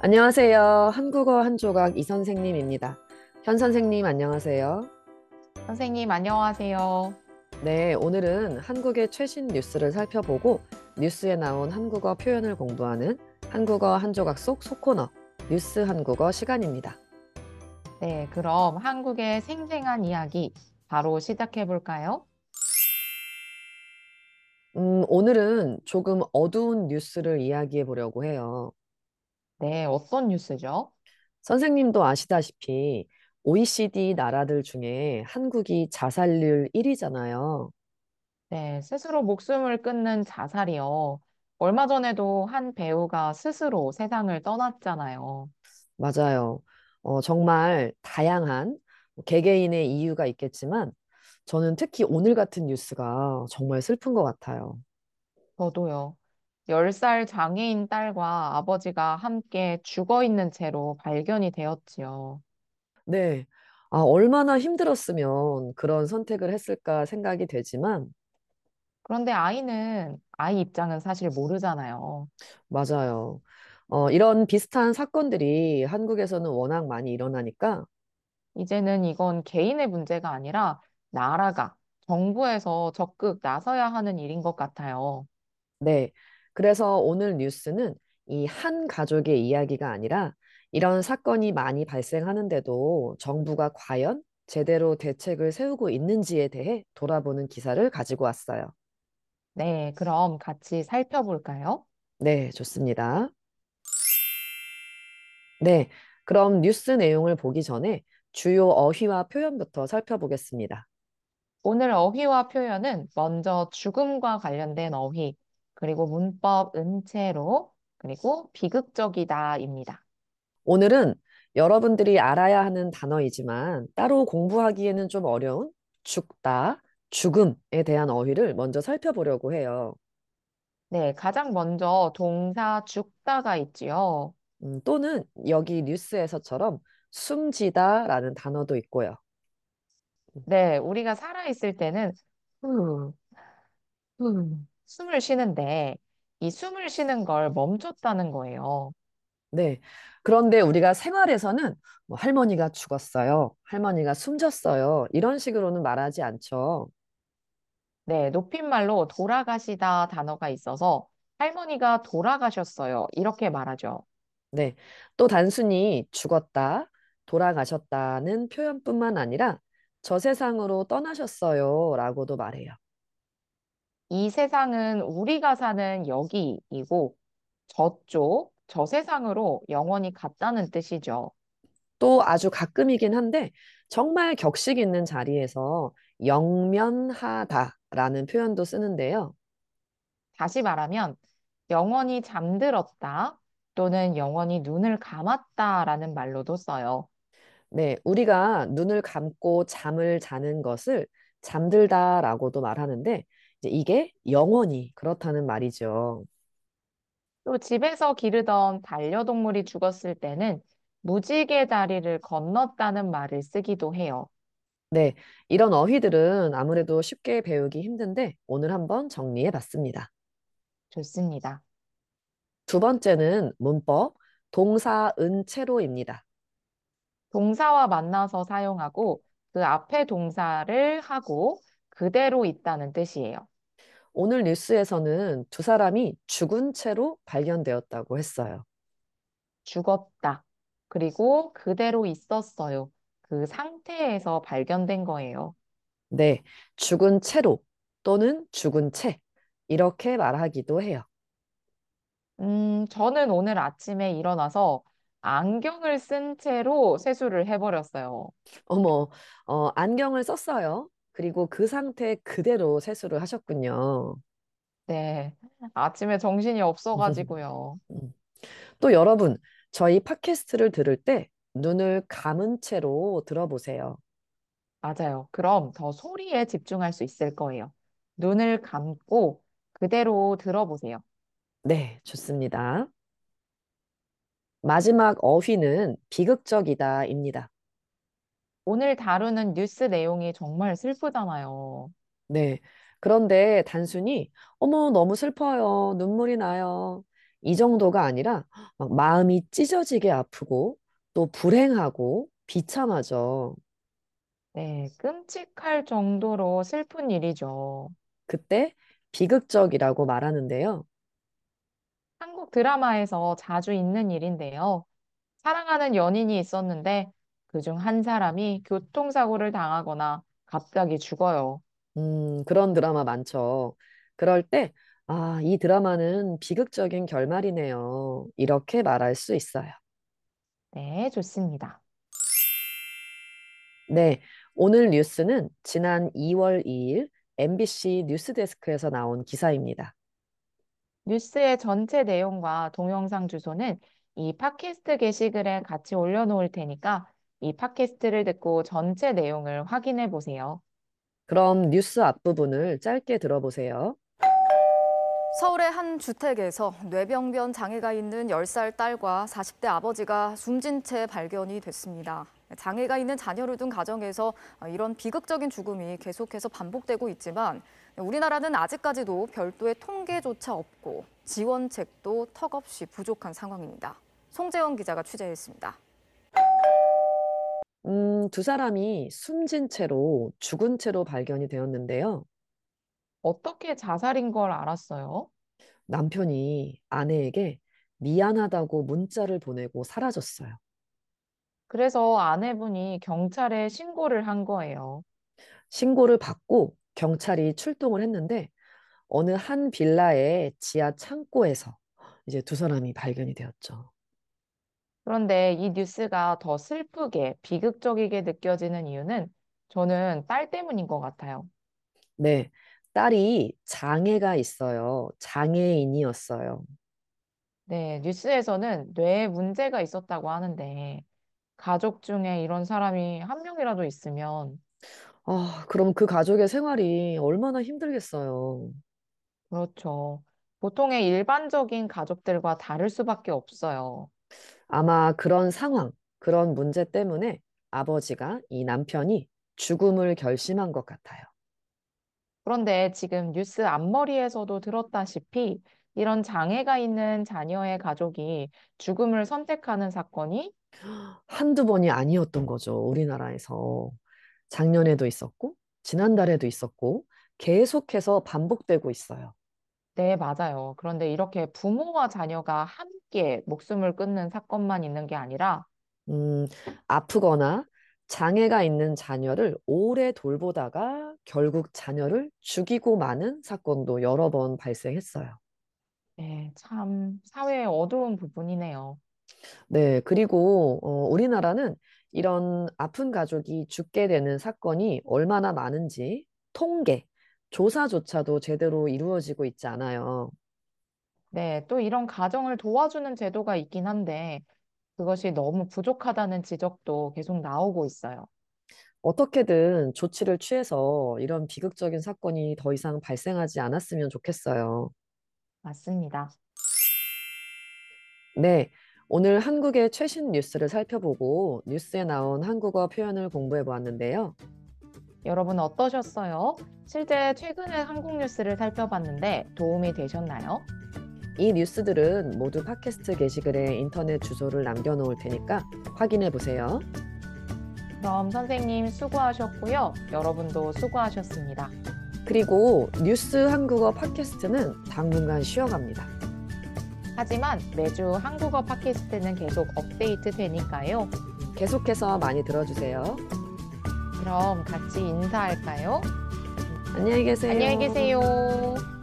안녕하세요. 한국어 한 조각 이 선생님입니다. 현 선생님 안녕하세요. 선생님, 안녕하세요. 네, 오늘은 한국의 최신 뉴스를 살펴보고 뉴스에 나온 한국어 표현을 공부하는 한국어 한 조각 속 소코너 뉴스 한국어 시간입니다. 네, 그럼 한국의 생생한 이야기 바로 시작해 볼까요? 음, 오늘은 조금 어두운 뉴스를 이야기해 보려고 해요. 네, 어떤 뉴스죠? 선생님도 아시다시피 OECD 나라들 중에 한국이 자살률 1위잖아요. 네, 스스로 목숨을 끊는 자살이요. 얼마 전에도 한 배우가 스스로 세상을 떠났잖아요. 맞아요. 어, 정말 다양한 개개인의 이유가 있겠지만 저는 특히 오늘 같은 뉴스가 정말 슬픈 것 같아요. 저도요. 10살 장애인 딸과 아버지가 함께 죽어 있는 채로 발견이 되었지요. 네. 아, 얼마나 힘들었으면 그런 선택을 했을까 생각이 되지만 그런데 아이는, 아이 입장은 사실 모르잖아요. 맞아요. 어, 이런 비슷한 사건들이 한국에서는 워낙 많이 일어나니까 이제는 이건 개인의 문제가 아니라 나라가, 정부에서 적극 나서야 하는 일인 것 같아요. 네. 그래서 오늘 뉴스는 이 한 가족의 이야기가 아니라 이런 사건이 많이 발생하는데도 정부가 과연 제대로 대책을 세우고 있는지에 대해 돌아보는 기사를 가지고 왔어요. 네, 그럼 같이 살펴볼까요? 네, 좋습니다. 네. 그럼 뉴스 내용을 보기 전에 주요 어휘와 표현부터 살펴보겠습니다. 오늘 어휘와 표현은 먼저 죽음과 관련된 어휘, 그리고 문법 은채로, 그리고 비극적이다입니다. 오늘은 여러분들이 알아야 하는 단어이지만 따로 공부하기에는 좀 어려운 죽다, 죽음에 대한 어휘를 먼저 살펴보려고 해요. 네, 가장 먼저 동사 죽다가 있지요. 음, 또는 여기 뉴스에서처럼 숨지다라는 단어도 있고요. 네, 우리가 살아있을 때는 후, 후, 숨을 쉬는데 이 숨을 쉬는 걸 멈췄다는 거예요. 네. 그런데 우리가 생활에서는 뭐 할머니가 죽었어요. 할머니가 숨졌어요. 이런 식으로는 말하지 않죠. 네, 높임말로 돌아가시다 단어가 있어서 할머니가 돌아가셨어요. 이렇게 말하죠. 네. 또 단순히 죽었다, 돌아가셨다는 표현뿐만 아니라 저 세상으로 떠나셨어요. 라고도 말해요. 이 세상은 우리가 사는 여기이고 저쪽, 저 세상으로 영원히 갔다는 뜻이죠. 또 아주 가끔이긴 한데 정말 격식 있는 자리에서 영면하다라는 표현도 쓰는데요. 다시 말하면 영원히 잠들었다 또는 영원히 눈을 감았다라는 말로도 써요. 네, 우리가 눈을 감고 잠을 자는 것을 잠들다라고도 말하는데 이제 이게 영원히 그렇다는 말이죠. 또 집에서 기르던 반려동물이 죽었을 때는 무지개 다리를 건넜다는 말을 쓰기도 해요. 네, 이런 어휘들은 아무래도 쉽게 배우기 힘든데 오늘 한번 정리해 봤습니다. 좋습니다. 두 번째는 문법 동사 은채로입니다. 동사와 만나서 사용하고 그 앞에 동사를 하고 그대로 있다는 뜻이에요. 오늘 뉴스에서는 두 사람이 죽은 채로 발견되었다고 했어요. 죽었다. 그리고 그대로 있었어요. 그 상태에서 발견된 거예요. 네, 죽은 채로 또는 죽은 채 이렇게 말하기도 해요. 음, 저는 오늘 아침에 일어나서 안경을 쓴 채로 세수를 해버렸어요. 어머, 어, 안경을 썼어요. 그리고 그 상태 그대로 세수를 하셨군요. 네. 아침에 정신이 없어가지고요. 음. 또 여러분, 저희 팟캐스트를 들을 때 눈을 감은 채로 들어보세요. 맞아요. 그럼 더 소리에 집중할 수 있을 거예요. 눈을 감고 그대로 들어보세요. 네, 좋습니다. 마지막 어휘는 비극적이다입니다. 오늘 다루는 뉴스 내용이 정말 슬프잖아요. 네. 그런데 단순히, 어머, 너무 슬퍼요. 눈물이 나요. 이 정도가 아니라 막 마음이 찢어지게 아프고 또 불행하고 비참하죠. 네, 끔찍할 정도로 슬픈 일이죠. 그때 비극적이라고 말하는데요. 한국 드라마에서 자주 있는 일인데요. 사랑하는 연인이 있었는데 그중 한 사람이 교통사고를 당하거나 갑자기 죽어요. 음, 그런 드라마 많죠. 그럴 때, 아, 이 드라마는 비극적인 결말이네요. 이렇게 말할 수 있어요. 네, 좋습니다. 네, 오늘 뉴스는 지난 2월 2일 MBC 뉴스데스크에서 나온 기사입니다. 뉴스의 전체 내용과 동영상 주소는 이 팟캐스트 게시글에 같이 올려놓을 테니까 이 팟캐스트를 듣고 전체 내용을 확인해 보세요. 그럼 뉴스 앞부분을 짧게 들어보세요. 서울의 한 주택에서 뇌병변 장애가 있는 10살 딸과 40대 아버지가 숨진 채 발견이 됐습니다. 장애가 있는 자녀를 둔 가정에서 이런 비극적인 죽음이 계속해서 반복되고 있지만 우리나라는 아직까지도 별도의 통계조차 없고 지원책도 턱없이 부족한 상황입니다. 송재원 기자가 취재했습니다. 음, 두 사람이 숨진 채로 죽은 채로 발견이 되었는데요. 어떻게 자살인 걸 알았어요? 남편이 아내에게 미안하다고 문자를 보내고 사라졌어요. 그래서 아내분이 경찰에 신고를 한 거예요. 신고를 받고 경찰이 출동을 했는데 어느 한 빌라의 지하 창고에서 이제 두 사람이 발견이 되었죠. 그런데 이 뉴스가 더 슬프게 비극적이게 느껴지는 이유는 저는 딸 때문인 것 같아요. 네, 딸이 장애가 있어요. 장애인이었어요. 네, 뉴스에서는 뇌에 문제가 있었다고 하는데 가족 중에 이런 사람이 한 명이라도 있으면 아, 그럼 그 가족의 생활이 얼마나 힘들겠어요. 그렇죠. 보통의 일반적인 가족들과 다를 수밖에 없어요. 아마 그런 상황, 그런 문제 때문에 아버지가 이 남편이 죽음을 결심한 것 같아요. 그런데 지금 뉴스 앞머리에서도 들었다시피 이런 장애가 있는 자녀의 가족이 죽음을 선택하는 사건이 한두 번이 아니었던 거죠, 우리나라에서. 작년에도 있었고, 지난달에도 있었고, 계속해서 반복되고 있어요. 네, 맞아요. 그런데 이렇게 부모와 자녀가 함께 목숨을 끊는 사건만 있는 게 아니라 음, 아프거나 장애가 있는 자녀를 오래 돌보다가 결국 자녀를 죽이고 마는 사건도 여러 번 발생했어요. 네, 참 사회의 어두운 부분이네요. 네, 그리고 어, 우리나라는 이런 아픈 가족이 죽게 되는 사건이 얼마나 많은지 통계, 조사조차도 제대로 이루어지고 있지 않아요. 네, 또 이런 가정을 도와주는 제도가 있긴 한데 그것이 너무 부족하다는 지적도 계속 나오고 있어요. 어떻게든 조치를 취해서 이런 비극적인 사건이 더 이상 발생하지 않았으면 좋겠어요. 맞습니다. 네, 오늘 한국의 최신 뉴스를 살펴보고 뉴스에 나온 한국어 표현을 공부해 보았는데요. 여러분 어떠셨어요? 실제 최근의 한국 뉴스를 살펴봤는데 도움이 되셨나요? 이 뉴스들은 모두 팟캐스트 게시글에 인터넷 주소를 남겨놓을 테니까 확인해 보세요. 그럼 선생님 수고하셨고요. 여러분도 수고하셨습니다. 그리고 뉴스 한국어 팟캐스트는 당분간 쉬어갑니다. 하지만 매주 한국어 팟캐스트는 계속 업데이트 되니까요. 계속해서 많이 들어주세요. 그럼 같이 인사할까요? 안녕히 계세요. 안녕히 계세요.